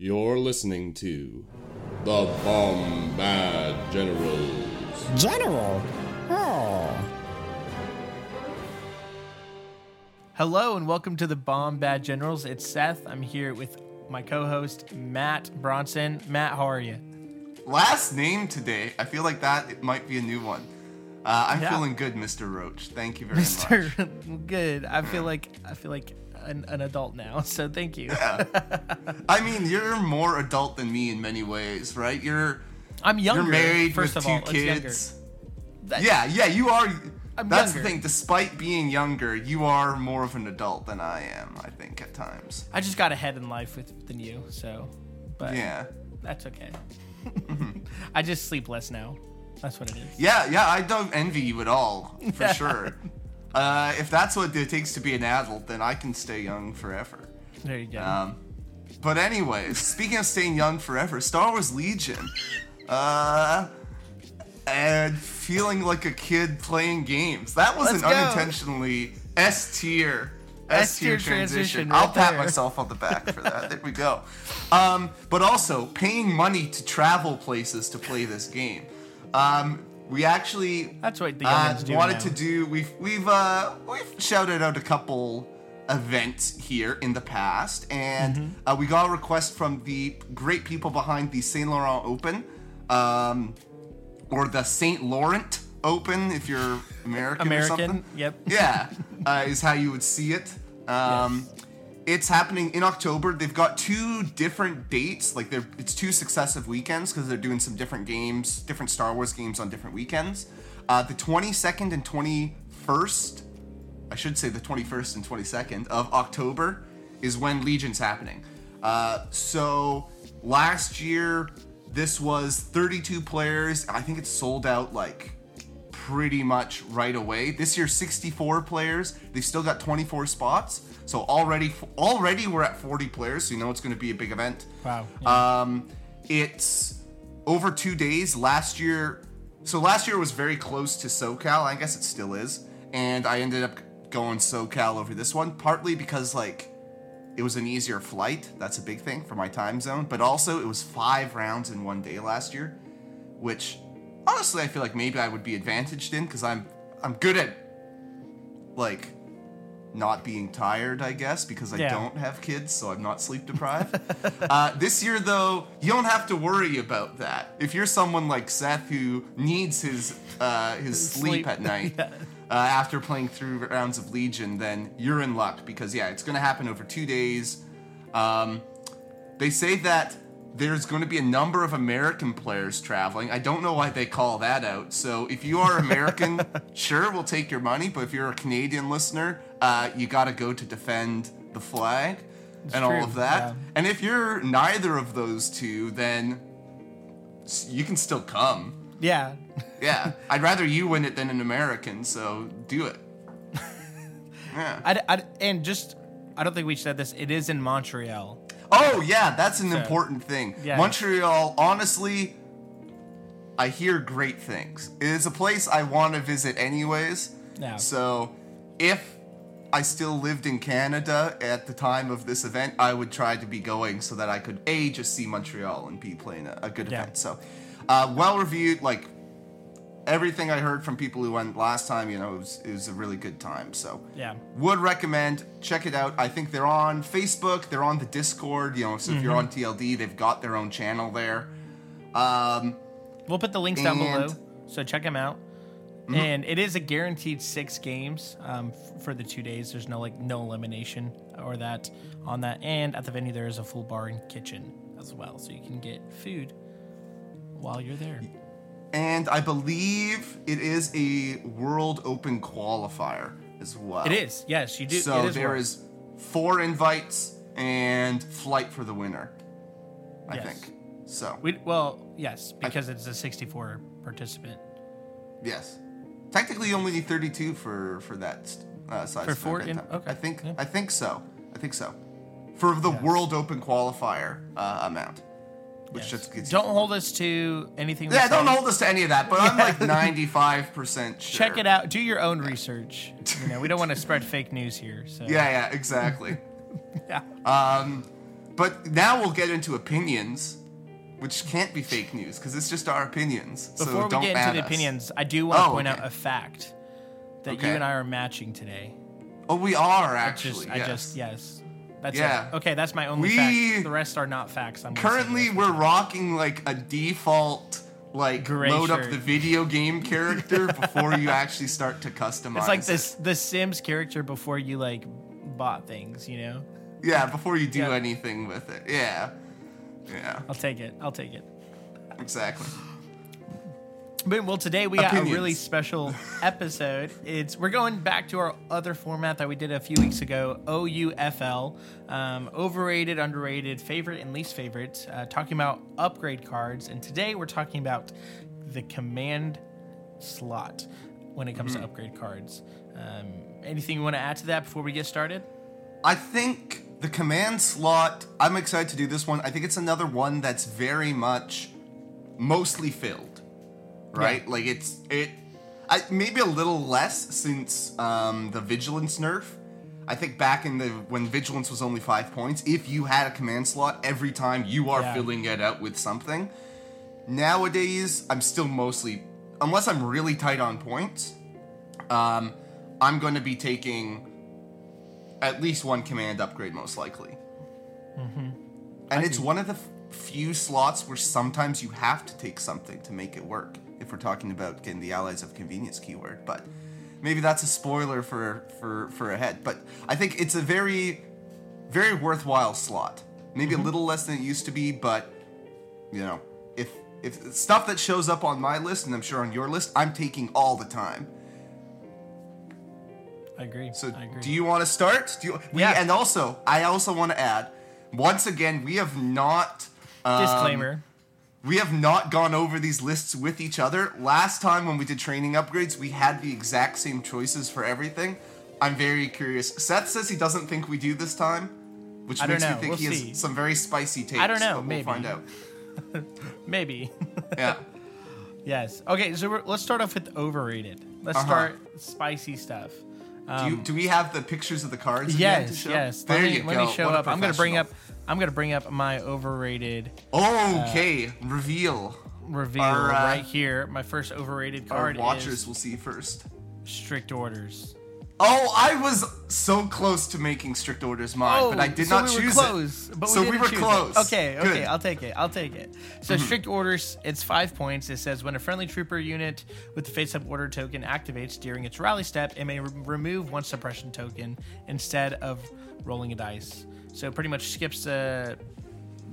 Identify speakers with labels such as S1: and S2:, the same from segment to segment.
S1: You're listening to the Bombad Generals.
S2: General? Oh.
S3: Hello and welcome to the Bombad Generals. It's Seth. I'm here with my co-host Matt Bronson. Matt, how are you?
S4: Last name today. I feel like that it might be a new one. Uh, I'm
S3: Yeah.
S4: feeling good, Mr. Roach. Thank you very
S3: Mister
S4: much. Mr.
S3: good. I feel like I feel like an, an adult now. So thank you. Yeah.
S4: I mean, you're more adult than me in many ways, right? You're
S3: I'm younger.
S4: you're married
S3: first
S4: with
S3: of
S4: two
S3: younger.
S4: kids. Yeah, yeah, you are.
S3: I'm
S4: that's
S3: younger.
S4: the thing. Despite being younger, you are more of an adult than I am. I think at times.
S3: I just got ahead in life with than you. So, but
S4: Yeah,
S3: that's okay. I just sleep less now. That's what it is.
S4: yeah, yeah. I don't envy you at all, for sure. Uh, if that's what it takes to be an adult, then I can stay young forever.
S3: There you go.
S4: Um, but anyways, speaking of staying young forever, Star Wars Legion, uh, and feeling like a kid playing games. That was
S3: Let's
S4: an
S3: go.
S4: unintentionally S tier. S tier
S3: transition
S4: transition.
S3: right
S4: I'll pat
S3: there.
S4: myself on the back for that. there we go. Um, but also paying money to travel places to play this game. Um, we actually
S3: That's what the
S4: uh,
S3: do
S4: wanted
S3: now.
S4: to do. We've we've uh, we've shouted out a couple events here in the past, and
S3: Mm-hmm.
S4: uh, we got a request from the great people behind the Saint Laurent Open, um, or the Saint Lawrence Open if you're American. Or
S3: American.
S4: something.
S3: Yep.
S4: Yeah, uh, is how you would see it. Um, It's happening in October. They've got two different dates. Like they're it's two successive weekends because they're doing some different games, different Star Wars games on different weekends. Uh, the 22nd and 21st, I should say the 21st and 22nd of October is when Legion's happening. Uh, so last year this was 32 players. I think it's sold out like pretty much right away. This year, 64 players. They've still got 24 spots. So already, already we're at 40 players. So you know it's going to be a big event.
S3: Wow.
S4: Um, it's over two days. Last year, so last year was very close to SoCal. I guess it still is. And I ended up going SoCal over this one, partly because like it was an easier flight. That's a big thing for my time zone. But also, it was five rounds in one day last year, which honestly I feel like maybe I would be advantaged in because I'm I'm good at like not being tired, I guess, because I
S3: Yeah.
S4: don't have kids, so I'm not sleep deprived. uh, this year, though, you don't have to worry about that. If you're someone like Seth who needs his uh, his sleep,
S3: Sleep.
S4: at night uh, after playing through rounds of Legion, then you're in luck because yeah, it's going to happen over two days. Um, they say that there's going to be a number of American players traveling. I don't know why they call that out. So if you are American, sure, we'll take your money. But if you're a Canadian listener, uh, you got to go to defend the flag and all of that.
S3: yeah.
S4: And if you're neither of those two, then you can still come.
S3: yeah.
S4: Yeah, I'd rather you win it than an American. So do it. Yeah.
S3: I, I, and just I don't think we said this. It is in Montreal.
S4: Oh yeah, that's an
S3: So,
S4: important thing.
S3: yeah.
S4: Montreal, honestly, I hear great things. It is a place I want to visit anyways.
S3: Yeah.
S4: So, if I still lived in Canada at the time of this event, I would try to be going so that I could a just see Montreal and b playing a, a good
S3: Yeah.
S4: event. So, uh, well reviewed. Like everything I heard from people who went last time, you know, it was, it was a really good time. So,
S3: Yeah.
S4: would recommend check it out i think they're on facebook they're on the discord you know so if you're on
S3: Mm-hmm.
S4: tld they've got their own channel there um
S3: We'll put the links down below,
S4: Mm-hmm.
S3: so check them out. And it is a guaranteed six games um, f- for the two days. There's no like no elimination or that on that. And at the venue there is a full bar and kitchen as well, so you can get food while you're there.
S4: And i believe it is a world open qualifier as well.
S3: It is, yes, you do.
S4: so
S3: it is
S4: there
S3: worth-
S4: is four invites and flight for the winner i
S3: Yes.
S4: think. So.
S3: We, well, yes, because it's a 64 participant.
S4: yes. Technically you only need 32 for for that uh, size
S3: For four in- okay,
S4: i think
S3: yeah.
S4: i think so. I think so. For the world open qualifier uh, amount which
S3: Yes.
S4: just gets
S3: Don't hold us to anything. we
S4: yeah don't
S3: say.
S4: hold us to any of that but i'm like 95% sure
S3: Check it out. Do your own research. You know, we don't want to spread fake news here. So
S4: yeah yeah exactly
S3: yeah.
S4: um but now we'll get into opinions, which can't be fake news because it's just our opinions.
S3: Before
S4: so
S3: we
S4: don't
S3: get
S4: ban
S3: into the
S4: us.
S3: opinions, I do want to
S4: Oh,
S3: point
S4: okay.
S3: out a fact that
S4: Okay.
S3: you and I are matching today.
S4: Oh, we are
S3: I
S4: actually.
S3: just, I just, yes. That's
S4: Yeah.
S3: it. Okay, that's my only
S4: We-
S3: fact. The rest are not facts. I'm
S4: Currently, we're rocking like a default, like
S3: Gray
S4: load up the video game character before you actually start to customize.
S3: It's like
S4: it.
S3: this the Sims character before you like bought things, you know?
S4: Yeah, before you do
S3: Yeah.
S4: anything with it. Yeah. Yeah,
S3: I'll take it. I'll take it.
S4: exactly.
S3: But well, today we got a really special episode. It's we're going back to our other format that we did a few weeks ago, OUFL, um, overrated, underrated, favorite, and least favorite, uh, talking about upgrade cards. And today we're talking about the command slot when it comes
S4: Mm-hmm.
S3: to upgrade cards. Um, anything you want to add to that before we get started?
S4: I think the command slot, I'm excited to do this one. I think it's another one that's very much mostly filled. Right?
S3: Yeah.
S4: Like it's it I maybe a little less since um the vigilance nerf. I think back in the when vigilance was only 5 points, if you had a command slot every time you are
S3: Yeah.
S4: filling it out with something. Nowadays, I'm still mostly unless I'm really tight on points, um I'm going to be taking at least one command upgrade, most likely. And it's one of the few slots where sometimes you have to take something to make it work. If we're talking about getting the allies of convenience keyword, but maybe that's a spoiler for for for ahead. But I think it's a very very worthwhile slot. Maybe a little less than it used to be, but you know, if if stuff that shows up on my list and I'm sure on your list, I'm taking all the time.
S3: I agree.
S4: So,
S3: I agree.
S4: do you want to start? Do you? We,
S3: Yeah.
S4: And also, I also want to add, once again, we have not. Um,
S3: disclaimer?
S4: We have not gone over these lists with each other. Last time when we did training upgrades, we had the exact same choices for everything. I'm very curious. Seth says he doesn't think we do this time, which makes me think
S3: We'll
S4: he
S3: see.
S4: has some very spicy takes.
S3: I don't know.
S4: but We'll
S3: Maybe.
S4: find out.
S3: Maybe.
S4: Yeah.
S3: yes. Okay. So we're, let's start off with overrated. Let's
S4: Uh-huh.
S3: start spicy stuff.
S4: do, you, do we have the pictures of the cards?
S3: Yes, yes.
S4: There
S3: let me,
S4: you
S3: let
S4: go.
S3: me show
S4: What
S3: up. I'm gonna bring up. I'm gonna bring up my overrated
S4: Okay, reveal.
S3: reveal
S4: Our, uh,
S3: right here. My first overrated card.
S4: Our
S3: watchers
S4: will see first.
S3: strict orders.
S4: Oh, I was so close to making strict orders mine, but I did
S3: Oh, so
S4: not
S3: we were
S4: choose
S3: close,
S4: it.
S3: But
S4: so
S3: we,
S4: we, were
S3: choose it.
S4: close.
S3: Okay, okay,
S4: Good. Mm-hmm.
S3: I'll take it. I'll take it. So strict orders, it's five points. It says when a friendly trooper unit with the face-up order token activates during its rally step, it may re- remove one suppression token instead of rolling a dice. So pretty much skips the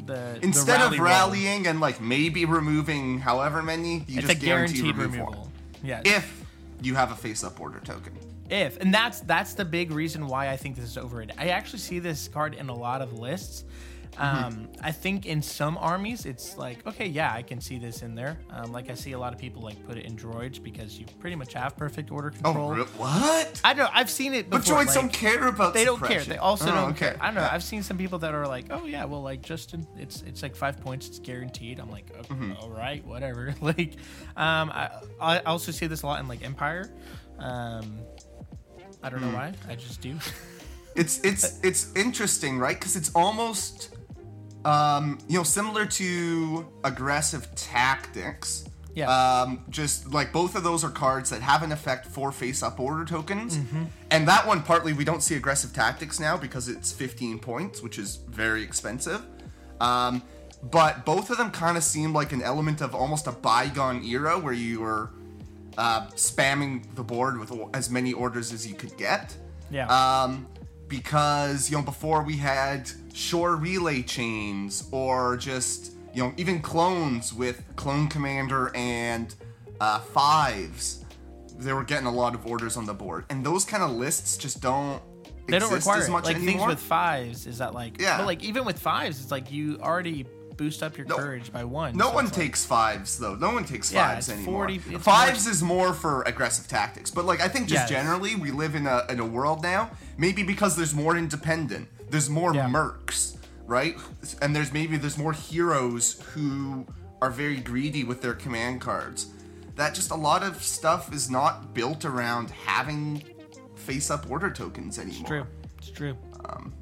S3: the
S4: Instead
S3: the
S4: of
S3: rally roll.
S4: rallying and like maybe removing however many, you
S3: it's
S4: just remove
S3: removal.
S4: one.
S3: Yes.
S4: If you have a face-up order token.
S3: if and that's that's the big reason why I think this is overrated. I actually see this card in a lot of lists.
S4: Mm-hmm.
S3: Um, I think in some armies it's like okay, yeah, I can see this in there. Um, like I see a lot of people like put it in droids because you pretty much have perfect order
S4: Oh,
S3: control.
S4: re- what?
S3: I don't. I've seen it.
S4: But droids
S3: like,
S4: don't care about
S3: They don't care. They also
S4: Oh,
S3: don't
S4: okay.
S3: care. I don't know. I've seen some people that are like, "Oh yeah, well, like Justin, it's it's like five points. It's guaranteed." I'm like, okay,
S4: Mm-hmm.
S3: "All right, whatever." like, um, I I also see this a lot in like Empire. Um, I don't know
S4: Hmm.
S3: why. I just do.
S4: It's it's it's interesting, right? Because it's almost, um, you know, similar to aggressive tactics.
S3: Yeah.
S4: Um, just like both of those are cards that have an effect for face-up order tokens, and that one partly we don't see aggressive tactics now because it's 15 points, which is very expensive. Um, but both of them kind of seem like an element of almost a bygone era where you were uh, spamming the board with as many orders as you could get
S3: yeah.
S4: um, because you know before we had shore relay chains or just you know even clones with clone commander and uh, fives they were getting a lot of orders on the board and those kind of lists just don't
S3: they don't
S4: exist
S3: require
S4: as
S3: it.
S4: much
S3: like
S4: anymore
S3: things with fives. Is that like
S4: Yeah.
S3: But like even with fives, it's like you already boost up your
S4: No.
S3: courage by one.
S4: no
S3: so
S4: one
S3: it's like-
S4: takes fives though. No one takes
S3: Yeah,
S4: fives anymore.
S3: 40 it's
S4: fives is more for aggressive tactics, but like I think just
S3: Yes.
S4: generally we live in a in a world now. Maybe because there's more independent, there's more
S3: Yeah.
S4: mercs, right? And there's maybe there's more heroes who are very greedy with their command cards. That just a lot of stuff is not built around having face up order tokens anymore.
S3: It's True. It's true.
S4: Um,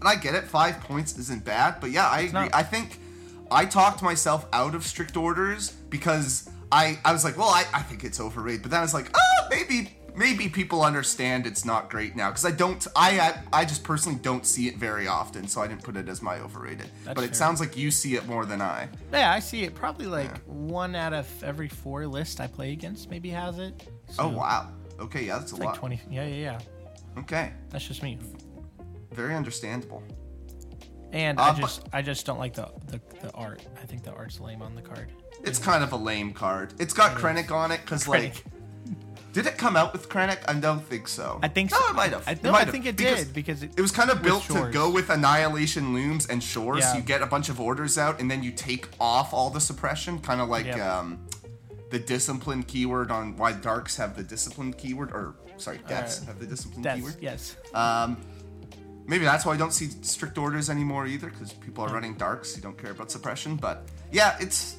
S4: and I get it, five points isn't bad, but yeah, I agree.
S3: not.
S4: I think I talked myself out of strict orders because I I was like, well, I, I think it's overrated, but then I was like, oh, maybe maybe people understand it's not great now because I don't I, I I just personally don't see it very often, so I didn't put it as my overrated.
S3: That's
S4: but it
S3: fair.
S4: sounds like you see it more than I.
S3: Yeah, I see it. Probably like one out of every four list I play against maybe has it. So
S4: Oh wow. Okay, yeah, that's a
S3: like
S4: lot.
S3: twenty. Yeah, yeah, yeah.
S4: Okay,
S3: That's just me.
S4: very understandable.
S3: And
S4: Uh,
S3: I
S4: but-
S3: just, I just don't like the, the the art. I think the art's lame on the card.
S4: It's kind of a lame card. It's got Krennic on it because like, did it come out with Krennic? I don't think so.
S3: I think
S4: no,
S3: so.
S4: it might have.
S3: I,
S4: It
S3: no,
S4: might
S3: I
S4: have,
S3: think it
S4: because
S3: did because it,
S4: It was kind of built to go with Annihilation Looms and Shores.
S3: Yeah.
S4: You get a bunch of orders out, and then you take off all the suppression, kind of like
S3: Yep.
S4: um, the discipline keyword on why Darks have the discipline keyword, or sorry, Deaths
S3: Uh,
S4: have the discipline
S3: That's
S4: keyword.
S3: yes.
S4: Um, maybe that's why I don't see strict orders anymore either, because people are running darks. You don't care about suppression, but yeah, it's,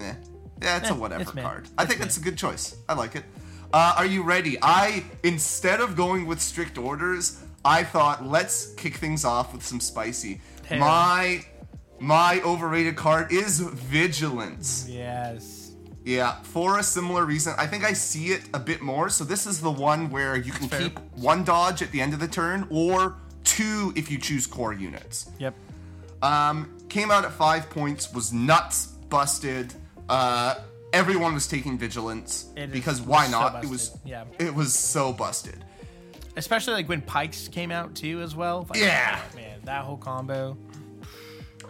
S4: yeah, yeah, it's
S3: Eh,
S4: a whatever
S3: it's
S4: card. I think
S3: meh.
S4: it's a good choice. I like it. Uh, are you ready? I instead of going with strict orders, I thought let's kick things off with some spicy. My my overrated card is vigilance.
S3: Yes.
S4: Yeah, for a similar reason. I think I see it a bit more. So this is the one where you can
S3: fair.
S4: keep one dodge at the end of the turn or two if you choose core units.
S3: Yep.
S4: Um, came out at five points, was nuts, busted. Uh, everyone was taking vigilance
S3: It is-
S4: because why
S3: was so
S4: not? it was
S3: yeah.
S4: it was so busted.
S3: Especially like when Pikes came out too as well. Like,
S4: Yeah.
S3: man, that whole combo.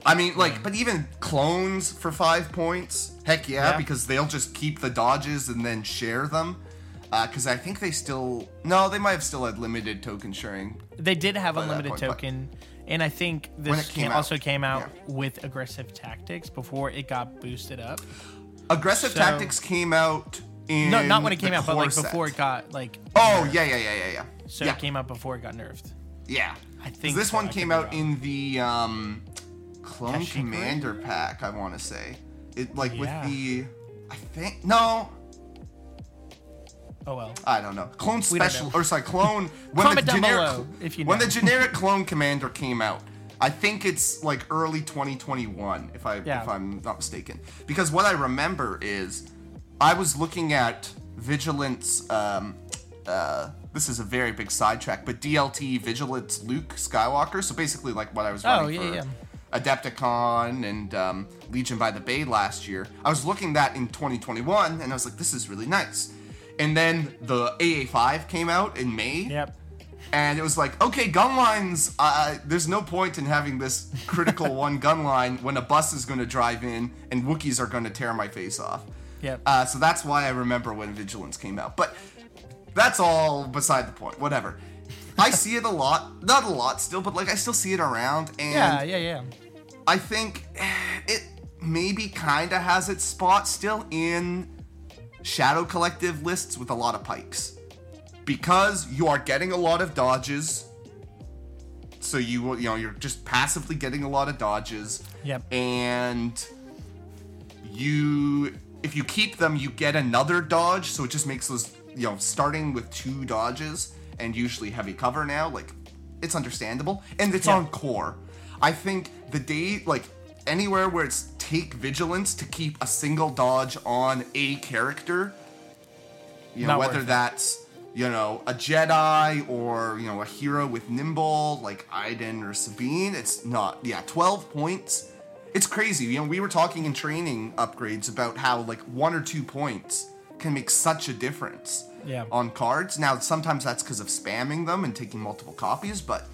S4: I mean, like, but even clones for five points, heck yeah,
S3: Yeah.
S4: because they'll just keep the dodges and then share them. Because I think they still no, they might have still had limited token sharing.
S3: They did have unlimited
S4: point,
S3: token, and I think this
S4: came
S3: came- also came out
S4: yeah.
S3: with aggressive tactics before it got boosted up.
S4: Aggressive
S3: So-
S4: tactics came out in
S3: No, not when it came out, but like
S4: core
S3: before it got like.
S4: Oh
S3: nerfed.
S4: yeah, yeah, yeah, yeah, yeah.
S3: So
S4: yeah.
S3: it came out before it got nerfed.
S4: Yeah.
S3: I think
S4: this
S3: so,
S4: one
S3: I
S4: came out
S3: wrong.
S4: in the um, Clone
S3: Kashyyyk
S4: Commander pack. I want to say it like
S3: Yeah.
S4: with the. I think no,
S3: Oh well.
S4: I don't know. Clone
S3: We
S4: special
S3: know.
S4: or sorry, clone when the generic
S3: below if you
S4: when the generic clone commander came out. I think it's like early 2021 if I
S3: Yeah.
S4: if I'm not mistaken. Because what I remember is I was looking at Vigilance um uh this is a very big sidetrack, but DLT Vigilance Luke Skywalker. So basically like what I was
S3: Oh, yeah,
S4: for
S3: yeah.
S4: Adepticon and um, Legion by the Bay last year. I was looking that in 2021, and I was like, this is really nice. And then the AA5 came out in May,
S3: Yep.
S4: and it was like, okay, gun lines. Uh, there's no point in having this critical one gun line when a bus is going to drive in and Wookiees are going to tear my face off.
S3: Yep.
S4: Uh, so that's why I remember when Vigilance came out. But that's all beside the point. Whatever. I see it a lot, not a lot still, but like I still see it around, and
S3: yeah, yeah, yeah.
S4: I think it maybe kind of has its spot still in Shadow Collective lists with a lot of pikes. Because you are getting a lot of dodges. So you will- you know you're just passively getting a lot of dodges.
S3: Yep.
S4: And you if you keep them you get another dodge, so it just makes those you know starting with two dodges and usually heavy cover now like it's understandable and it's
S3: Yeah.
S4: on core. I think the day like anywhere where it's take vigilance to keep a single dodge on a character, you know
S3: Not
S4: whether that's you know a Jedi or you know a hero with nimble like Iden or Sabine, it's not. Yeah, twelve points. It's crazy. You know, we were talking in training upgrades about how like one or two points can make such a difference
S3: Yeah.
S4: on cards. Now, sometimes that's because of spamming them and taking multiple copies, but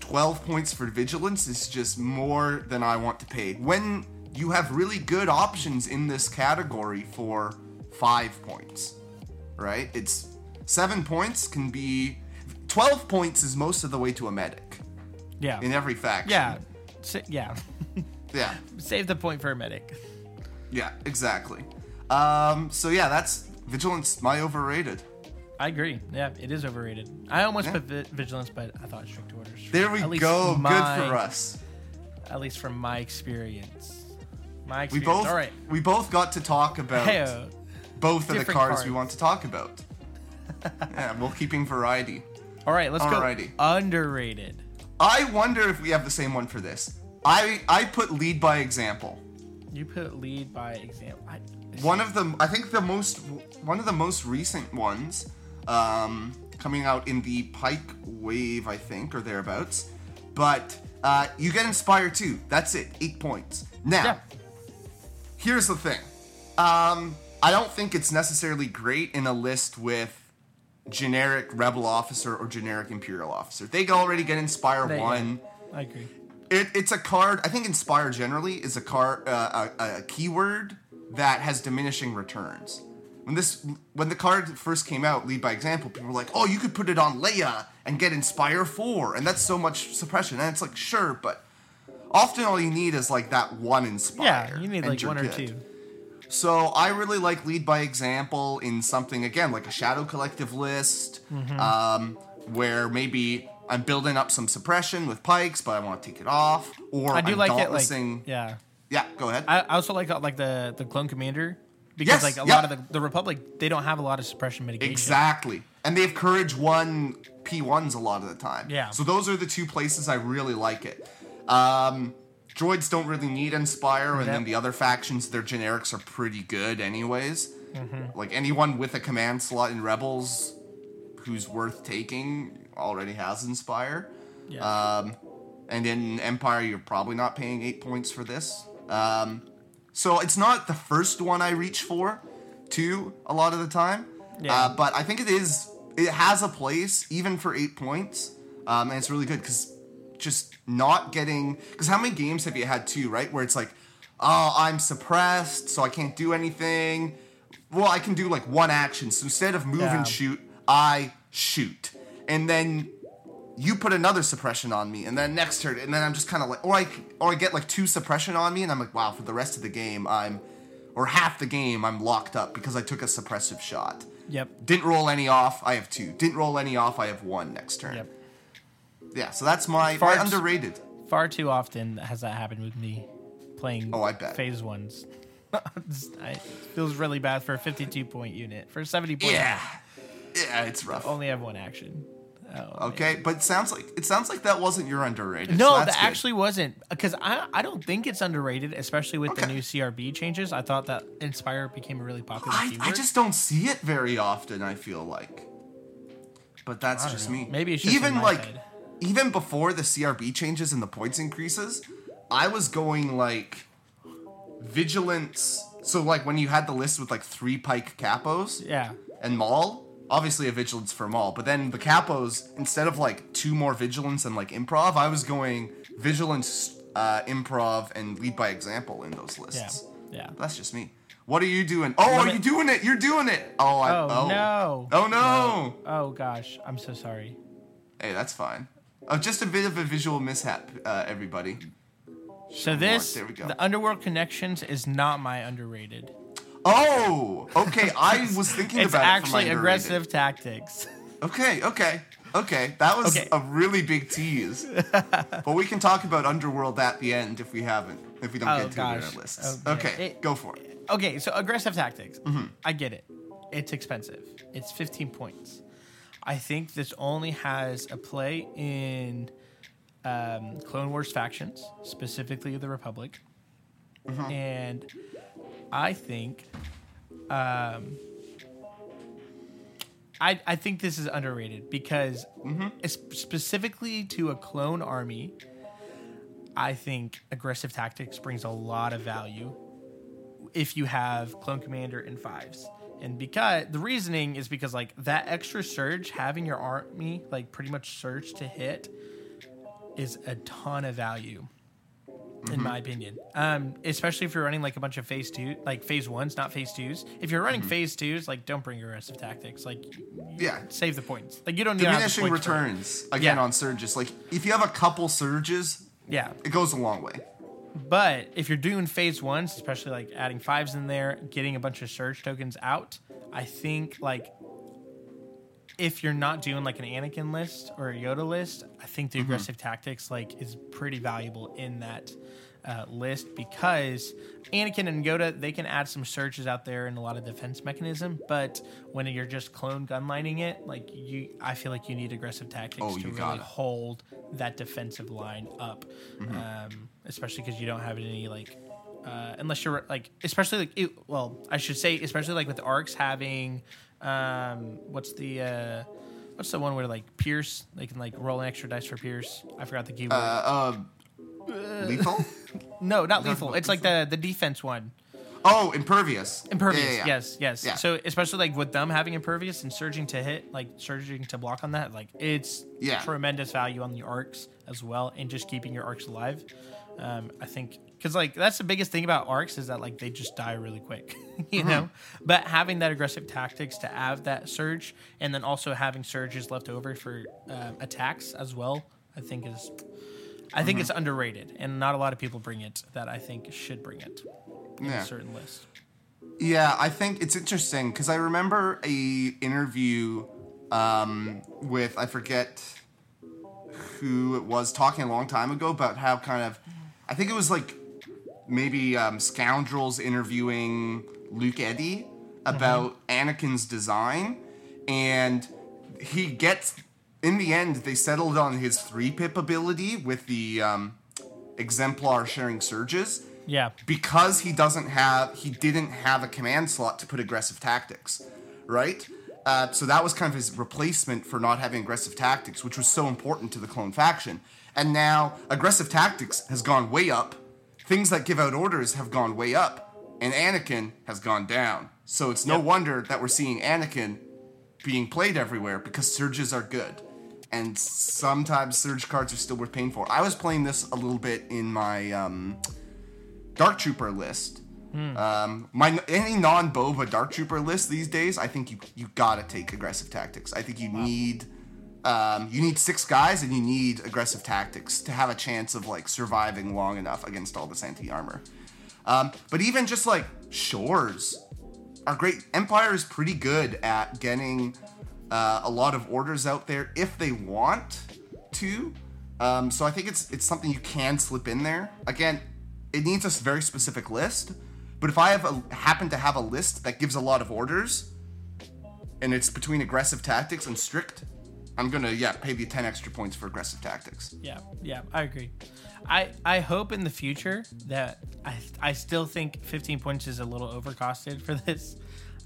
S4: 12 points for vigilance is just more than I want to pay. When you have really good options in this category for 5 points, right? It's 7 points can be 12 points is most of the way to a medic
S3: Yeah.
S4: in every faction.
S3: Yeah. Yeah.
S4: Yeah.
S3: Save the point for a medic.
S4: Yeah, exactly. Um so yeah, that's vigilance my overrated.
S3: I agree. Yeah, it is overrated. I almost
S4: Yeah.
S3: put vi- vigilance, but I thought strict orders.
S4: There we go.
S3: my-
S4: Good for us.
S3: At least from my experience. My experience.
S4: We both
S3: All right.
S4: we both got to talk about
S3: Hey, uh,
S4: both of the
S3: different
S4: cards we want to talk about. yeah, we're keeping variety.
S3: All right, let's
S4: Alrighty.
S3: go underrated.
S4: I wonder if we have the same one for this. I I put lead by example.
S3: You put lead by example. I,
S4: One of the I think the most one of the most recent ones um, coming out in the Pike Wave, I think, or thereabouts. But uh, you get Inspire too. That's it. Eight points. Now,
S3: yeah.
S4: here's the thing. Um, I don't think it's necessarily great in a list with generic Rebel officer or generic Imperial officer. They already get Inspire
S3: They-
S4: one.
S3: I agree.
S4: It, it's a card. I think Inspire generally is a card, uh, a, a keyword that has diminishing returns. When this, when the card first came out, lead by example, people were like, "Oh, you could put it on Leia and get Inspire four, and that's so much suppression." And it's like, sure, but often all you need is like that one Inspire.
S3: Yeah, you need like one or
S4: good.
S3: two.
S4: So I really like lead by example in something again like a Shadow Collective list,
S3: Mm-hmm.
S4: um, where maybe I'm building up some suppression with pikes, but I want to take it off, or
S3: I do
S4: I'm
S3: like it. Like, yeah.
S4: yeah, go ahead.
S3: I I also like uh, like the the clone commander because
S4: Yes,
S3: like a lot of the, the Republic they don't have a lot of suppression mitigation.
S4: exactly, and they have Courage one P1s a lot of the time.
S3: Yeah.
S4: So those are the two places I really like it. Um, droids don't really need Inspire, and then the other factions, their generics are pretty good, anyways.
S3: Mm-hmm.
S4: Like anyone with a command slot in Rebels who's worth taking already has Inspire.
S3: Yeah.
S4: Um, and in Empire, you're probably not paying eight points for this. Um, so it's not the first one I reach for, too, a lot of the time.
S3: Yeah.
S4: Uh, but I think it is. It has a place even for eight points, um, and it's really good because just not getting. Because how many games have you had too, right? Where it's like, oh, I'm suppressed, so I can't do anything. Well, I can do like one action. So instead of move
S3: Yeah.
S4: and shoot, I shoot, and then you put another suppression on me, and then next turn, and then I'm just kind of like, or I, or I get like two suppression on me, and I'm like, wow, for the rest of the game, I'm, or half the game, I'm locked up because I took a suppressive shot.
S3: Yep.
S4: Didn't roll any off, I have two. Didn't roll any off, I have one next turn.
S3: Yep.
S4: Yeah, so that's my,
S3: Far-
S4: my underrated.
S3: Far too often has that happened with me playing
S4: Oh, I bet.
S3: phase ones. I- it feels really bad for a 52 point unit. For a 70 point
S4: Yeah, yeah, it's rough.
S3: only have one action. Oh,
S4: Okay, but it sounds like it sounds like that wasn't your underrated.
S3: No,
S4: so
S3: that
S4: good.
S3: actually wasn't because I I don't think it's underrated, especially with the new CRB changes. I thought that Inspire became a really popular
S4: I,
S3: keyword.
S4: I just don't see it very often. I feel like, but that's just
S3: know.
S4: me.
S3: Maybe it's
S4: even like
S3: head.
S4: even before the CRB changes and the points increases, I was going like vigilance. So like when you had the list with like three pike capos
S3: yeah,
S4: and maul, obviously a vigilance for them all. but then the capos instead of like two more vigilance and like improv, I was going vigilance, uh, improv, and lead by example in those lists.
S3: yeah. yeah.
S4: That's just me. What are you doing? Oh, are you doing it? You're doing it. Oh, I,
S3: Oh,
S4: oh.
S3: no.
S4: Oh no.
S3: Oh gosh, I'm so sorry.
S4: Hey, that's fine. Oh, just a bit of a visual mishap, uh, everybody.
S3: So this,
S4: There we go.
S3: the Underworld Connections is not my underrated.
S4: Oh, okay. I was thinking
S3: It's
S4: about
S3: actually
S4: it
S3: aggressive tactics.
S4: Okay, okay, okay. That was
S3: Okay.
S4: a really big tease. but we can talk about Underworld at the end if we haven't, if we don't
S3: Oh,
S4: get to it in our lists.
S3: Okay.
S4: Okay,
S3: It-
S4: go for it.
S3: Okay, so aggressive tactics.
S4: Mm-hmm.
S3: I get it. It's expensive. It's 15 points. I think this only has a play in um, Clone Wars factions, specifically the Republic.
S4: Mm-hmm.
S3: And I think um, I, I think this is underrated because
S4: Mm-hmm.
S3: specifically to a clone army, I think aggressive tactics brings a lot of value if you have clone commander in fives. And because the reasoning is because like that extra surge having your army like pretty much surge to hit is a ton of value in my opinion. Um, especially if you're running like a bunch of phase two, like phase ones, not phase twos. If you're running phase twos, like don't bring aggressive tactics. Like
S4: Yeah.
S3: save the points. Like you don't need
S4: Diminishing returns again
S3: Yeah.
S4: on surges. Like if you have a couple surges,
S3: Yeah,
S4: it goes a long way.
S3: But if you're doing phase ones, especially like adding fives in there, getting a bunch of surge tokens out, I think like if you're not doing like an Anakin list or a Yoda list, I think the aggressive tactics like is pretty valuable in that uh, list because Anakin and Yoda they can add some surges out there and a lot of defense mechanism, but when you're just clone gunlining it, like you, I feel like you need aggressive tactics
S4: Oh,
S3: to really hold that defensive line up, um, especially because you don't have any like. Uh, unless you're like, especially like, it, well, I should say, especially like with arcs having, um, what's the, uh, what's the one where like Pierce, they can like roll an extra dice for Pierce. I forgot the keyword.
S4: Uh, uh, lethal?
S3: no, not lethal. It's like the the defense one.
S4: Oh, impervious.
S3: Impervious.
S4: Yeah, yeah, yeah.
S3: Yes, yes.
S4: Yeah.
S3: So especially like with them having impervious and surging to hit, like surging to block on that, like it's
S4: Yeah.
S3: tremendous value on the arcs as well, and just keeping your arcs alive. Um, I think because like that's the biggest thing about arcs is that like they just die really quick, you
S4: Mm-hmm.
S3: know. But having that aggressive tactics to have that surge, and then also having surges left over for um, attacks as well, I think is. I
S4: Mm-hmm.
S3: think it's underrated, and not a lot of people bring it. That I think should bring it in
S4: Yeah.
S3: a certain list.
S4: Yeah, I think it's interesting because I remember a interview um, with I forget who it was talking a long time ago about how kind of I think it was like maybe um, scoundrels interviewing Luke Eddy about Anakin's design, and he gets in the end they settled on his three pip ability with the um, exemplar sharing surges.
S3: Yeah.
S4: because he doesn't have he didn't have a command slot to put aggressive tactics right? Uh, so that was kind of his replacement for not having aggressive tactics which was so important to the clone faction. And now aggressive tactics has gone way up things that give out orders have gone way up and anakin has gone down so it's no
S3: Yep.
S4: wonder that we're seeing anakin being played everywhere because surges are good and sometimes surge cards are still worth paying for i was playing this a little bit in my um, Dark Trooper list. Um, my any non Boba Dark Trooper list these days, I think you you gotta take aggressive tactics. I think you need um, you need six guys and you need aggressive tactics to have a chance of like surviving long enough against all this anti armor. Um, but even just like shores are great. Empire is pretty good at getting uh, a lot of orders out there if they want to. Um, so I think it's it's something you can slip in there. Again, it needs a very specific list. But if I have a, happen to have a list that gives a lot of orders, and it's between aggressive tactics and strict, I'm gonna yeah pay the ten extra points for aggressive tactics.
S3: Yeah, yeah, I agree. I I hope in the future that I I still think 15 points is a little overcosted for this.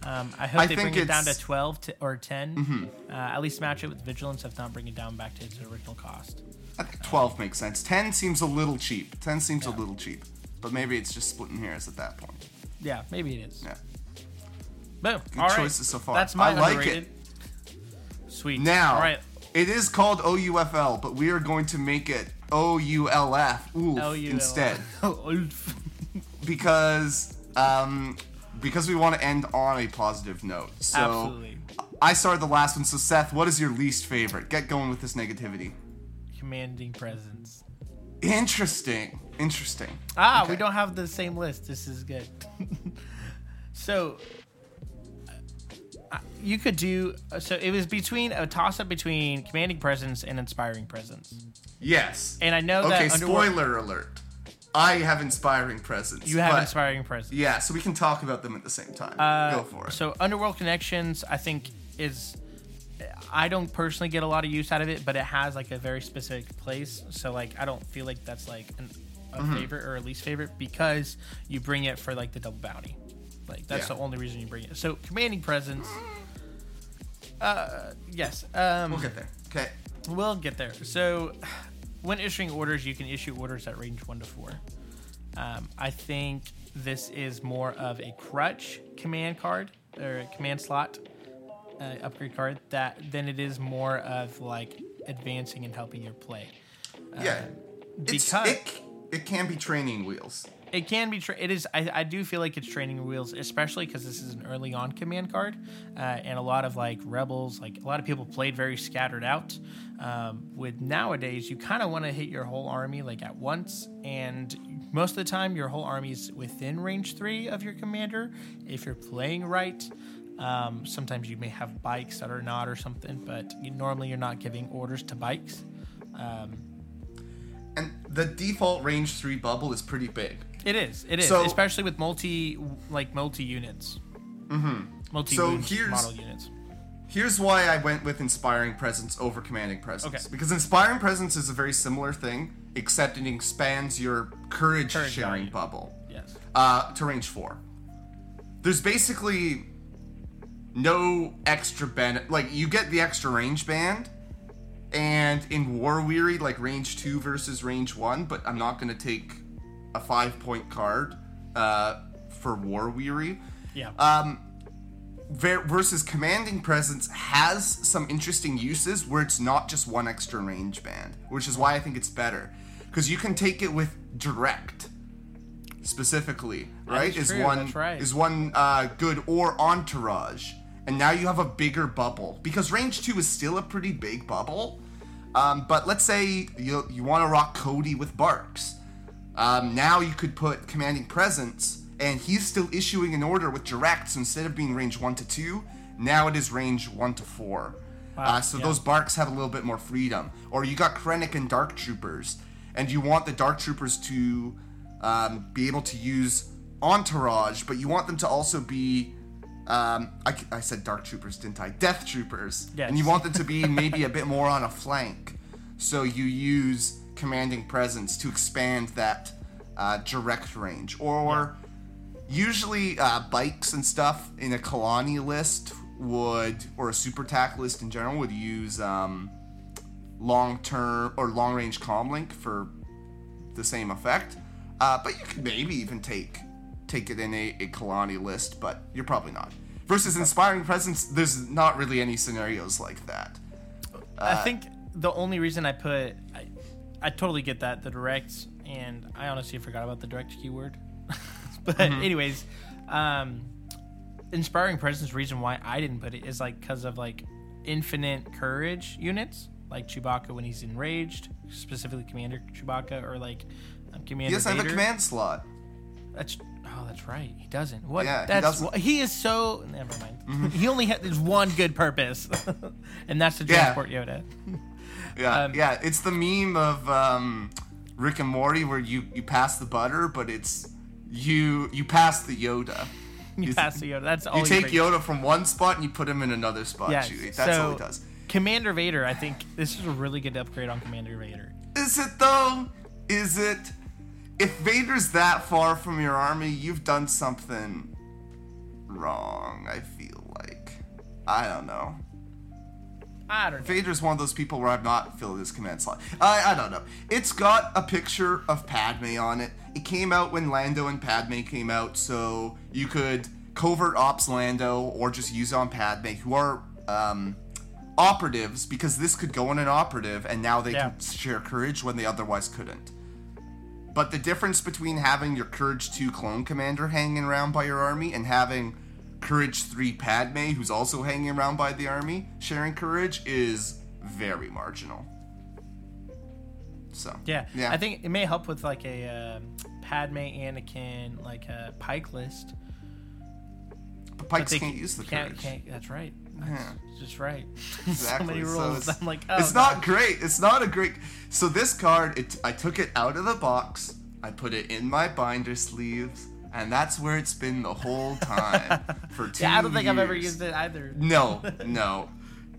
S3: Um, I hope
S4: I
S3: they bring it down to 12 to, or 10. Uh, at least match it with vigilance, if not bring it down back to its original cost.
S4: I think twelve makes sense. Ten seems a little cheap. Ten seems a little cheap. But maybe it's just splitting hairs at that point.
S3: Yeah, maybe it is.
S4: Yeah.
S3: Boom.
S4: Good
S3: All right.
S4: choices so far.
S3: That's my
S4: I like it.
S3: Sweet.
S4: Now,
S3: All right.
S4: it is called OUFL, but we are going to make it OULF oof, instead because um, because we want to end on a positive note. So
S3: Absolutely.
S4: I started the last one. So Seth, what is your least favorite? Get going with this negativity.
S3: Commanding presence.
S4: Interesting. Interesting.
S3: Ah, we don't have the same list. This is good. so you could do so it was between a toss up between commanding presence and inspiring presence.
S4: Yes.
S3: And I know
S4: okay.
S3: that Underworld-
S4: Spoiler alert. I have inspiring presence.
S3: You have inspiring presence.
S4: Yeah, so we can talk about them at the same time.
S3: Uh,
S4: Go for it.
S3: So Underworld Connections, I think is I don't personally get a lot of use out of it, but it has like a very specific place. So like I don't feel like that's like an, a
S4: Mm-hmm.
S3: favorite or a least favorite because you bring it for like the double bounty. Like that's
S4: Yeah.
S3: the only reason you bring it. So commanding presence. Uh, yes. Um,
S4: we'll get there. Okay.
S3: We'll get there. So, when issuing orders, you can issue orders at range one to four. Um, I think this is more of a crutch command card or a command slot uh, upgrade card that than it is more of like advancing and helping your play.
S4: Yeah. It's,
S3: because-
S4: it, it can be training wheels.
S3: It can be. Tra- it is. I, I do feel like it's training wheels, especially because this is an early on command card, uh, and a lot of like rebels, like a lot of people played very scattered out. Um, with nowadays, you kind of want to hit your whole army like at once, and most of the time, your whole army is within range three of your commander. If you're playing right, um, sometimes you may have bikes that are not or something, but you, normally you're not giving orders to bikes. Um,
S4: And the default range three bubble is pretty big.
S3: It is. It is,
S4: So-
S3: especially with multi like multi units. Mm-hmm. Multi
S4: So here's-
S3: model units.
S4: Here's why I went with Inspiring Presence over Commanding Presence.
S3: Okay.
S4: Because Inspiring Presence is a very similar thing, except it expands your courage,
S3: Courage
S4: sharing
S3: value.
S4: bubble
S3: Yes.
S4: uh, to range four. There's basically no extra benefit. Like, you get the extra range band, and in War Weary, like range two versus range one, but I'm not going to take a five point card uh, for War Weary.
S3: Yeah.
S4: Um, ver- versus commanding presence has some interesting uses where it's not just one extra range band, which is why I think it's better because you can take it with direct specifically, right?
S3: is true,
S4: one
S3: that's right.
S4: is one uh, good or entourage, and now you have a bigger bubble because range two is still a pretty big bubble. Um, but let's say you you want to rock Cody with BARCs. Um, now you could put commanding presence, and he's still issuing an order with direct. So instead of being range one to two, now it is range one to four. uh, so
S3: yeah.
S4: those BARCs have a little bit more freedom. Or you got Krennic and Dark Troopers, and you want the Dark Troopers to um, be able to use entourage, but you want them to also be. Um, I, I said Dark Troopers, didn't I? Death Troopers.
S3: Yes.
S4: And you want them to be maybe a bit more on a flank. So you use commanding presence to expand that uh, direct range. Or usually uh, bikes and stuff in a Kalani list would, or a super tack list in general, would use um, long term or long range comlink for the same effect. Uh, but you could maybe even take take it in a, a Kalani list, but you're probably not. Versus inspiring presence, there's not really any scenarios like that.
S3: I think the only reason I put, I, I totally get that the direct, and I honestly forgot about the direct keyword. but
S4: Mm-hmm.
S3: anyways, um, inspiring presence. Reason why I didn't put it is like because of like infinite courage units, like Chewbacca when he's enraged, specifically Commander Chewbacca, or like um, Commander
S4: He doesn't have a command slot.
S3: That's oh, that's right. He doesn't. What?
S4: Yeah, he
S3: that's
S4: doesn't.
S3: he is so. Never mind. he only has one good purpose, and that's to
S4: Yeah.
S3: transport Yoda.
S4: Yeah,
S3: Um,
S4: yeah. It's the meme of um, Rick and Morty where you you pass the butter, but it's you you pass the Yoda.
S3: You pass the Yoda. That's all.
S4: You
S3: he
S4: take
S3: brings.
S4: Yoda from one spot and you put him in another spot.
S3: Yeah.
S4: That's
S3: so
S4: all he does.
S3: Commander Vader. I think this is a really good upgrade on Commander Vader.
S4: Is it though? Is it? If Vader's that far from your army, you've done something wrong. I feel like. I don't know.
S3: I don't know.
S4: Vader's one of those people where I've not filled his command slot. I, I don't know. It's got a picture of Padme on it. It came out when Lando and Padme came out, so you could covert ops Lando or just use it on Padme, who are um, operatives, because this could go in an operative, and now they
S3: Yeah.
S4: can share courage when they otherwise couldn't. But the difference between having your Courage 2 clone commander hanging around by your army and having Courage 3 Padme, who's also hanging around by the army, sharing courage, is very marginal. So,
S3: Yeah.
S4: yeah.
S3: I think it may help with like a um, Padme, Anakin, like a Pike list.
S4: but
S3: But
S4: Pikes
S3: they
S4: can't use the
S3: can't,
S4: courage.
S3: Can't, that's right. That's
S4: Yeah.
S3: just right.
S4: Exactly.
S3: so many
S4: so it's,
S3: I'm like, oh,
S4: it's not great. It's not a great. So this card, it, I took it out of the box. I put it in my binder sleeves, and that's where it's been the whole time for two
S3: Yeah, I don't think I've ever used it either.
S4: No, no.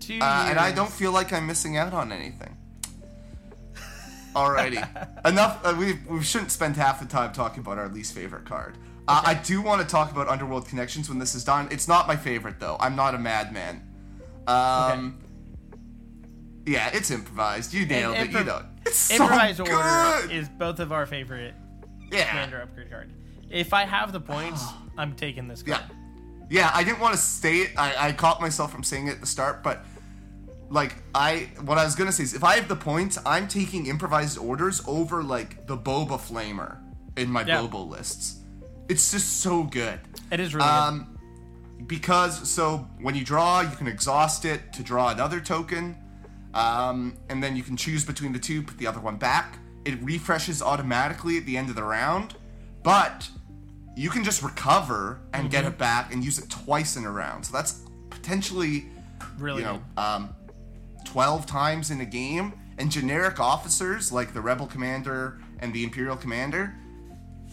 S3: Two
S4: Uh, and I don't feel like I'm missing out on anything. Alrighty, enough. Uh, we we shouldn't spend half the time talking about our least favorite card. Uh, I do want to talk about Underworld Connections when this is done. It's not my favorite though. I'm not a madman. Um, yeah, it's improvised. You nailed it. You know, it's so
S3: Improvised
S4: good.
S3: order is both of our favorite
S4: yeah,
S3: commander upgrade card. If I have the points, I'm taking this
S4: yeah,
S3: card.
S4: yeah. I didn't want to say it. I, I caught myself from saying it at the start, but like I what I was gonna say is if I have the points, I'm taking improvised orders over like the Boba Flamer in my
S3: Yeah.
S4: Bobo lists. It's just so good.
S3: It is really good.
S4: Um, because so when you draw, you can exhaust it to draw another token, um, and then you can choose between the two, put the other one back. It refreshes automatically at the end of the round, but you can just recover and get it back and use it twice in a round. So that's potentially,
S3: Really
S4: you know, um, twelve times in a game. And generic officers like the Rebel Commander and the Imperial Commander,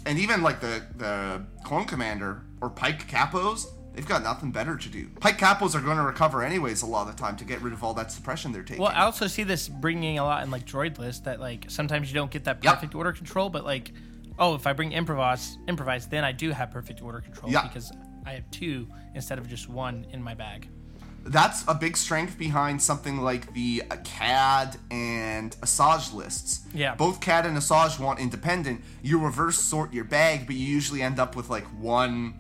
S4: and even like the the Clone Commander or Pike Capos, they've got nothing better to do. Pike Capos are going to recover anyways a lot of the time to get rid of all that suppression they're taking.
S3: Well, I also see this bringing a lot in like droid list that like sometimes you don't get that
S4: Yep.
S3: perfect order control, but like, oh, if I bring improvise, improvise, then I do have perfect order control
S4: Yeah.
S3: because I have two instead of just one in my bag.
S4: That's a big strength behind something like the CAD and Asajj lists.
S3: Yeah.
S4: Both CAD and Asajj want independent. You reverse sort your bag, but you usually end up with like one,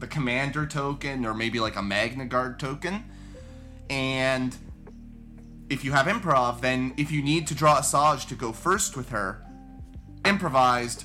S4: the commander token, or maybe like a Magna Guard token. And if you have improv, then if you need to draw Asajj to go first with her, improvised,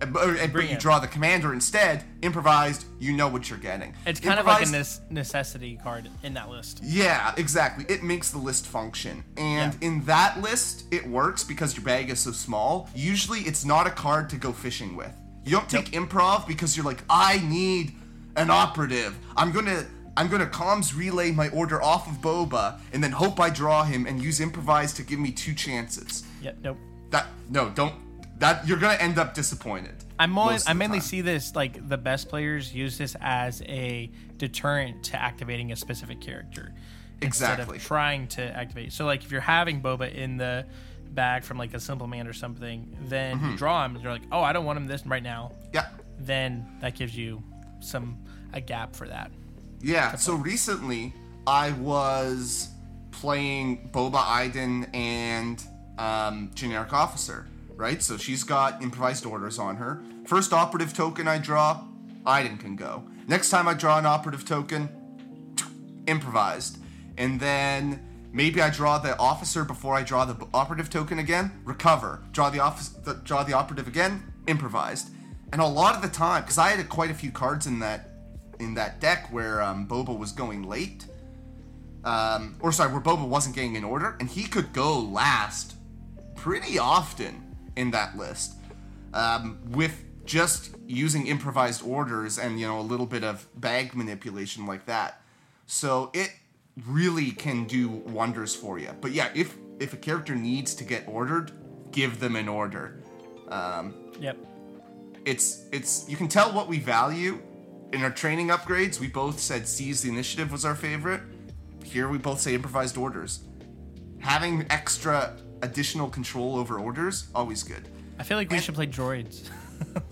S4: uh, but, but you draw the commander instead, improvised, you know what you're getting.
S3: It's kind of like a
S4: Improvised-
S3: nes- necessity card in that list.
S4: yeah, exactly. It makes the list function. And
S3: Yeah.
S4: in that list, it works because your bag is so small. Usually, it's not a card to go fishing with. You don't take improv because you're like, I need an operative. I'm gonna. I'm gonna comms relay my order off of Boba and then hope I draw him and use improvise to give me two chances.
S3: Yeah, nope.
S4: That no, don't. That you're gonna end up disappointed.
S3: I'm always, I mainly
S4: time.
S3: see this like the best players use this as a deterrent to activating a specific character instead of trying to activate. So like if you're having Boba in the bag from like a simple man or something, then
S4: Mm-hmm.
S3: you draw him and you're like, oh, I don't want him this right now.
S4: Yeah.
S3: Then that gives you some a gap for that.
S4: Yeah, so recently I was playing Boba Iden and um, Generic Officer, right? So she's got improvised orders on her. First operative token I draw, Iden can go. Next time I draw an operative token, improvised. And then maybe I draw the officer before I draw the operative token again, recover. Draw the office, draw the operative again, improvised. And a lot of the time, because I had quite a few cards in that in that deck where um, Boba was going late, um, or sorry, where Boba wasn't getting in order, and he could go last pretty often in that list um, with just using improvised orders and you know a little bit of bag manipulation like that. So it really can do wonders for you. But yeah, if if a character needs to get ordered, give them an order.
S3: Yep.
S4: It's it's you can tell what we value in our training upgrades. We both said seize the initiative was our favorite. Here we both say improvised orders. Having extra additional control over orders always good.
S3: I feel like we should play droids.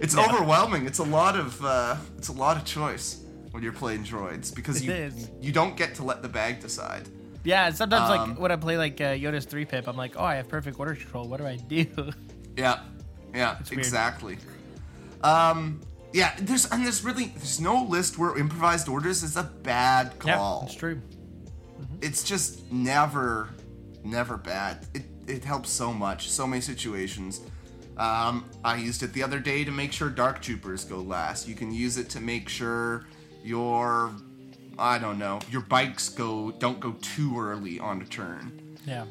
S4: It's overwhelming. It's a lot of uh, it's a lot of choice when you're playing droids because
S3: It
S4: you
S3: is.
S4: you don't get to let the bag decide.
S3: yeah, sometimes
S4: Um,
S3: like when I play like uh, Yoda's three pip, I'm like, oh, I have perfect order control. What do I do?
S4: Yeah, yeah, exactly. Um, yeah, there's and there's really there's no list where improvised orders is a bad call.
S3: yeah,
S4: call.
S3: it's true.
S4: It's just never, never bad. It it helps so much, so many situations. Um, I used it the other day to make sure dark troopers go last. You can use it to make sure your, I don't know, your bikes go don't go too early on a turn.
S3: Yeah.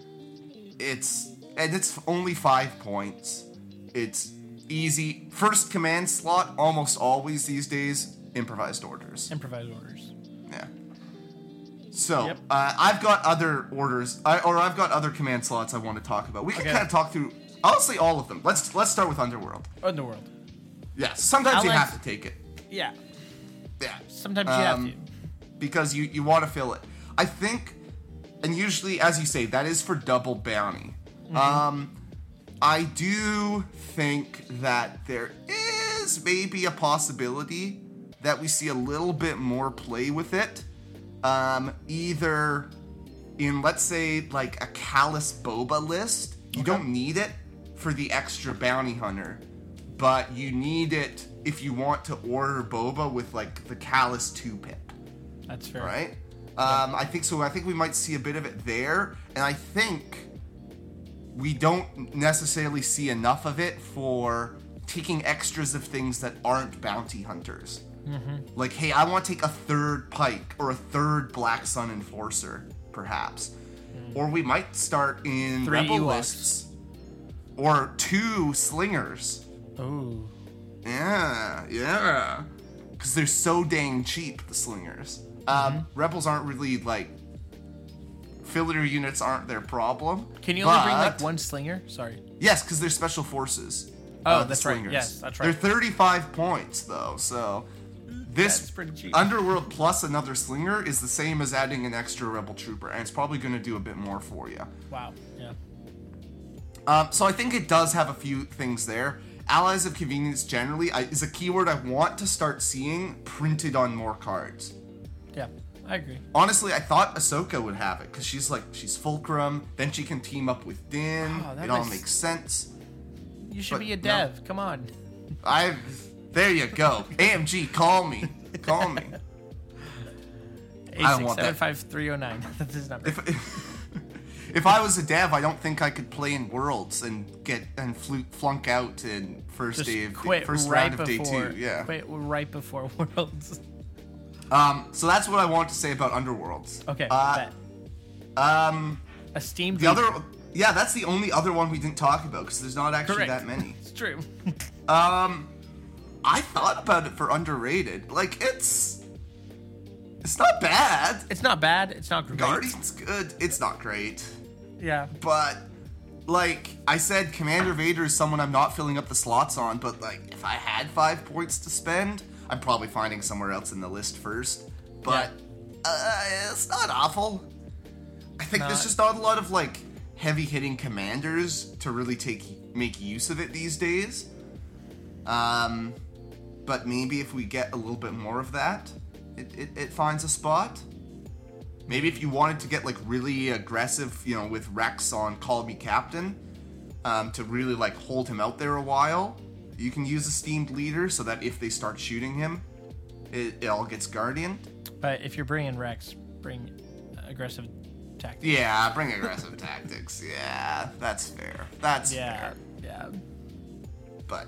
S4: It's and it's only five points. It's easy. First command slot almost always these days improvised orders.
S3: Improvised orders.
S4: Yeah. So
S3: Yep.
S4: uh, I've got other orders, I, or I've got other command slots I want to talk about. We can
S3: Okay.
S4: kind of talk through. Honestly, all of them. Let's let's start with Underworld.
S3: Underworld.
S4: Yeah. Sometimes
S3: I
S4: you have to take it.
S3: Yeah.
S4: Yeah.
S3: Sometimes you
S4: Um,
S3: have to.
S4: because you you want to fill it. I think, and usually, as you say, that is for double bounty. Um, I do think that there is maybe a possibility that we see a little bit more play with it. Um, either in let's say like a callous boba list, you don't need it for the extra bounty hunter, but you need it if you want to order boba with like the callous two pip
S3: That's fair.
S4: right? Um, I think so. I think we might see a bit of it there, and I think we don't necessarily see enough of it for taking extras of things that aren't bounty hunters. Mm-hmm. Like, hey, I want to take a third Pyke or a third Black Sun Enforcer, perhaps, mm. or we might start in
S3: Three
S4: rebel
S3: Ewoks.
S4: lists or two slingers.
S3: Oh.
S4: Yeah, yeah. Because they're so dang cheap, the slingers. Um, mm-hmm. Rebels aren't really like filler units aren't their problem.
S3: Can you only bring like one slinger? Sorry.
S4: Yes, because they're special forces.
S3: Oh, uh,
S4: the
S3: that's right. Yes, that's right.
S4: They're 35 points though, so this
S3: That's pretty cheap.
S4: Underworld plus another slinger is the same as adding an extra rebel trooper, and it's probably going to do a bit more for you.
S3: Wow. Yeah.
S4: Um, so I think it does have a few things there. Allies of convenience generally I, is a keyword I want to start seeing printed on more cards.
S3: Yeah. I agree.
S4: Honestly, I thought Ahsoka would have it because she's like she's fulcrum. Then she can team up with Din. It all
S3: makes-
S4: makes sense.
S3: You should
S4: But
S3: be a
S4: no.
S3: dev. Come on.
S4: I, there you go. AMG, call me, call me.
S3: Eight
S4: don't want that.
S3: five three zero nine. That's his number.
S4: If if I was a dev, I don't think I could play in Worlds and get and flu- flunk out in first
S3: Just
S4: day of
S3: quit
S4: first
S3: right
S4: round of
S3: before.
S4: day two. Yeah.
S3: Quit right before Worlds.
S4: Um. So that's what I want to say about Underworlds.
S3: Okay.
S4: Uh, um.
S3: A Steam.
S4: The other. Yeah, that's the only other one we didn't talk about because there's not actually
S3: Correct.
S4: that many.
S3: It's true.
S4: Um, I thought about it for underrated. Like it's, it's not bad.
S3: it's not bad. It's not great.
S4: Guardian's good. It's not great,
S3: Yeah.
S4: but like I said, Commander Vader is someone I'm not filling up the slots on. But like, if I had five points to spend, I'm probably finding somewhere else in the list first. But uh, it's not awful. I think there's just not a lot of like heavy hitting commanders to really take make use of it these days. Um, but maybe if we get a little bit more of that, it, it, it finds a spot. Maybe if you wanted to get like really aggressive, you know, with Rex on Call Me Captain, um, to really like hold him out there a while, you can use esteemed leader so that if they start shooting him, it, it all gets Guardian.
S3: But if you're bringing Rex, bring aggressive tactics.
S4: Yeah, bring aggressive tactics. Yeah, that's fair. That's
S3: Yeah.
S4: fair.
S3: Yeah.
S4: But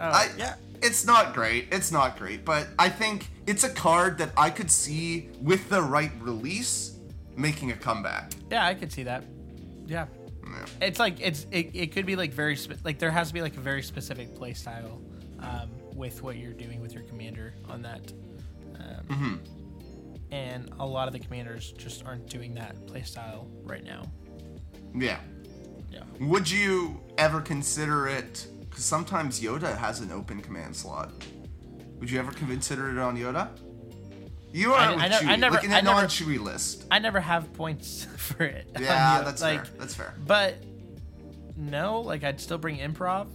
S3: Oh,
S4: I,
S3: yeah.
S4: It's not great. It's not great, but I think it's a card that I could see with the right release making a comeback.
S3: Yeah, I could see that. Yeah.
S4: Yeah.
S3: It's like it's it, it could be like very spe- like there has to be like a very specific play style um, with what you're doing with your commander on that. Um,
S4: Mm-hmm.
S3: And a lot of the commanders just aren't doing that play style right now.
S4: Yeah.
S3: Yeah.
S4: Would you ever consider it? Because sometimes Yoda has an open command slot. Would you ever consider it on Yoda? You are
S3: I-
S4: with
S3: I
S4: Chewie,
S3: I never-
S4: like in
S3: I never-
S4: non-Chewie list.
S3: I never have points for it.
S4: Yeah, that's
S3: like,
S4: fair. That's fair.
S3: But no, like I'd still bring improv.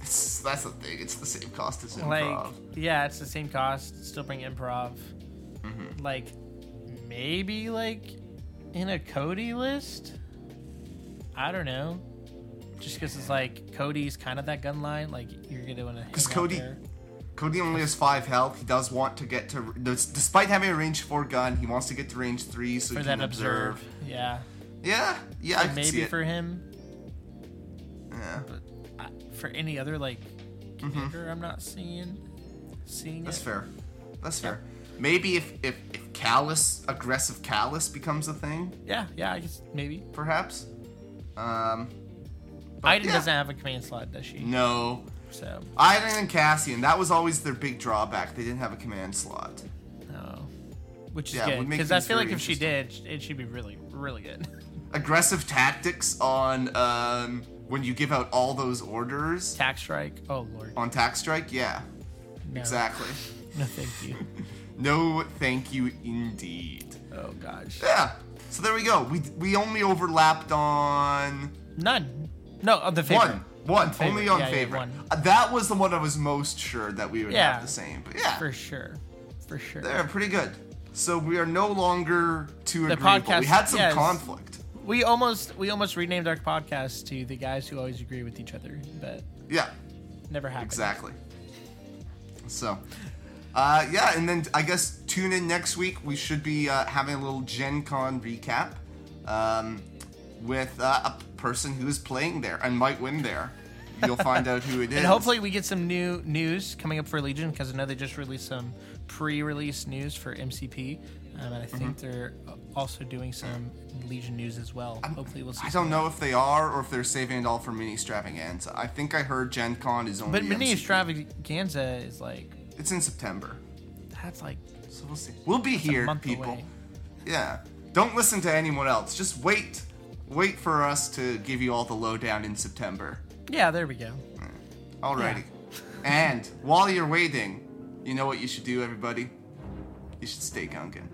S4: It's, that's the thing. It's the same cost as
S3: Like
S4: improv.
S3: yeah, it's the same cost. Still bring improv.
S4: Mm-hmm.
S3: Like maybe like in a Cody list. I don't know. Just because it's like Cody's kind of that gun line. Like you're gonna want to.
S4: Because Cody- Cody only has five health. He does want to get to, despite having a range four gun, he wants to get to range three so
S3: for
S4: he can observe.
S3: observe. Yeah.
S4: Yeah, yeah, I can see
S3: maybe for him.
S4: yeah,
S3: But I, for any other like commander, I'm not seeing seeing
S4: Mm-hmm. that's
S3: it.
S4: fair. That's fair. Maybe if if if Callus, aggressive callous becomes a thing,
S3: Yeah, yeah, I guess maybe.
S4: perhaps. Um,
S3: Iden
S4: yeah.
S3: doesn't have a command slot, does she?
S4: No,
S3: So
S4: Iden and Cassian. That was always their big drawback. They didn't have a command slot.
S3: no, which is
S4: Yeah,
S3: good because I feel like if she did, it should be really, really good.
S4: Aggressive tactics on um when you give out all those orders
S3: Tax strike. Oh lord.
S4: on tax strike. Yeah,
S3: No.
S4: exactly.
S3: No, thank you.
S4: No, thank you indeed.
S3: Oh gosh.
S4: Yeah. So there we go. We we only overlapped on
S3: None. No, on the favorite.
S4: one. One.
S3: favorite.
S4: Only on
S3: Yeah, yeah,
S4: favorite.
S3: one.
S4: Uh, that was the one I was most sure that we would
S3: Yeah.
S4: have the same. But yeah,
S3: For sure. For sure.
S4: they're pretty good. So we are no longer too
S3: The
S4: agreeable.
S3: podcast-
S4: we had some
S3: yes.
S4: conflict.
S3: We almost we almost renamed our podcast to the guys who always agree with each other, but
S4: Yeah.
S3: never happened.
S4: Exactly. So, uh, yeah, and then I guess tune in next week. We should be uh, having a little Gen Con recap um, with uh, a person who is playing there and might win there. You'll find out who it is.
S3: And hopefully we get some new news coming up for Legion because I know they just released some pre-release news for MCP, um, and I think
S4: Mm-hmm.
S3: they're also doing some Legion news as well. hopefully we'll see.
S4: I don't know if they are or if they're saving it all for Mini Extravaganza. I think I heard Gen Con is only.
S3: But Mini
S4: MCP.
S3: Extravaganza is like
S4: It's in September,
S3: that's like
S4: so we'll see. We'll be here, people.
S3: away.
S4: Yeah. Don't listen to anyone else. Just wait. Wait for us to give you all the lowdown in September.
S3: Yeah, there we go.
S4: Alrighty. and while you're waiting, you know what you should do, everybody? You should stay gunkin'.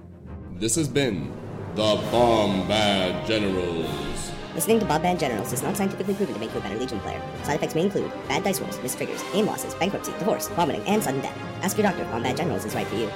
S1: This has been the Bombad Generals.
S5: Listening to Bombad Generals is not scientifically proven to make you a better Legion player. Side effects may include bad dice rolls, missed triggers, aim losses, bankruptcy, divorce, vomiting, and sudden death. Ask your doctor if Bombad Generals is right for you.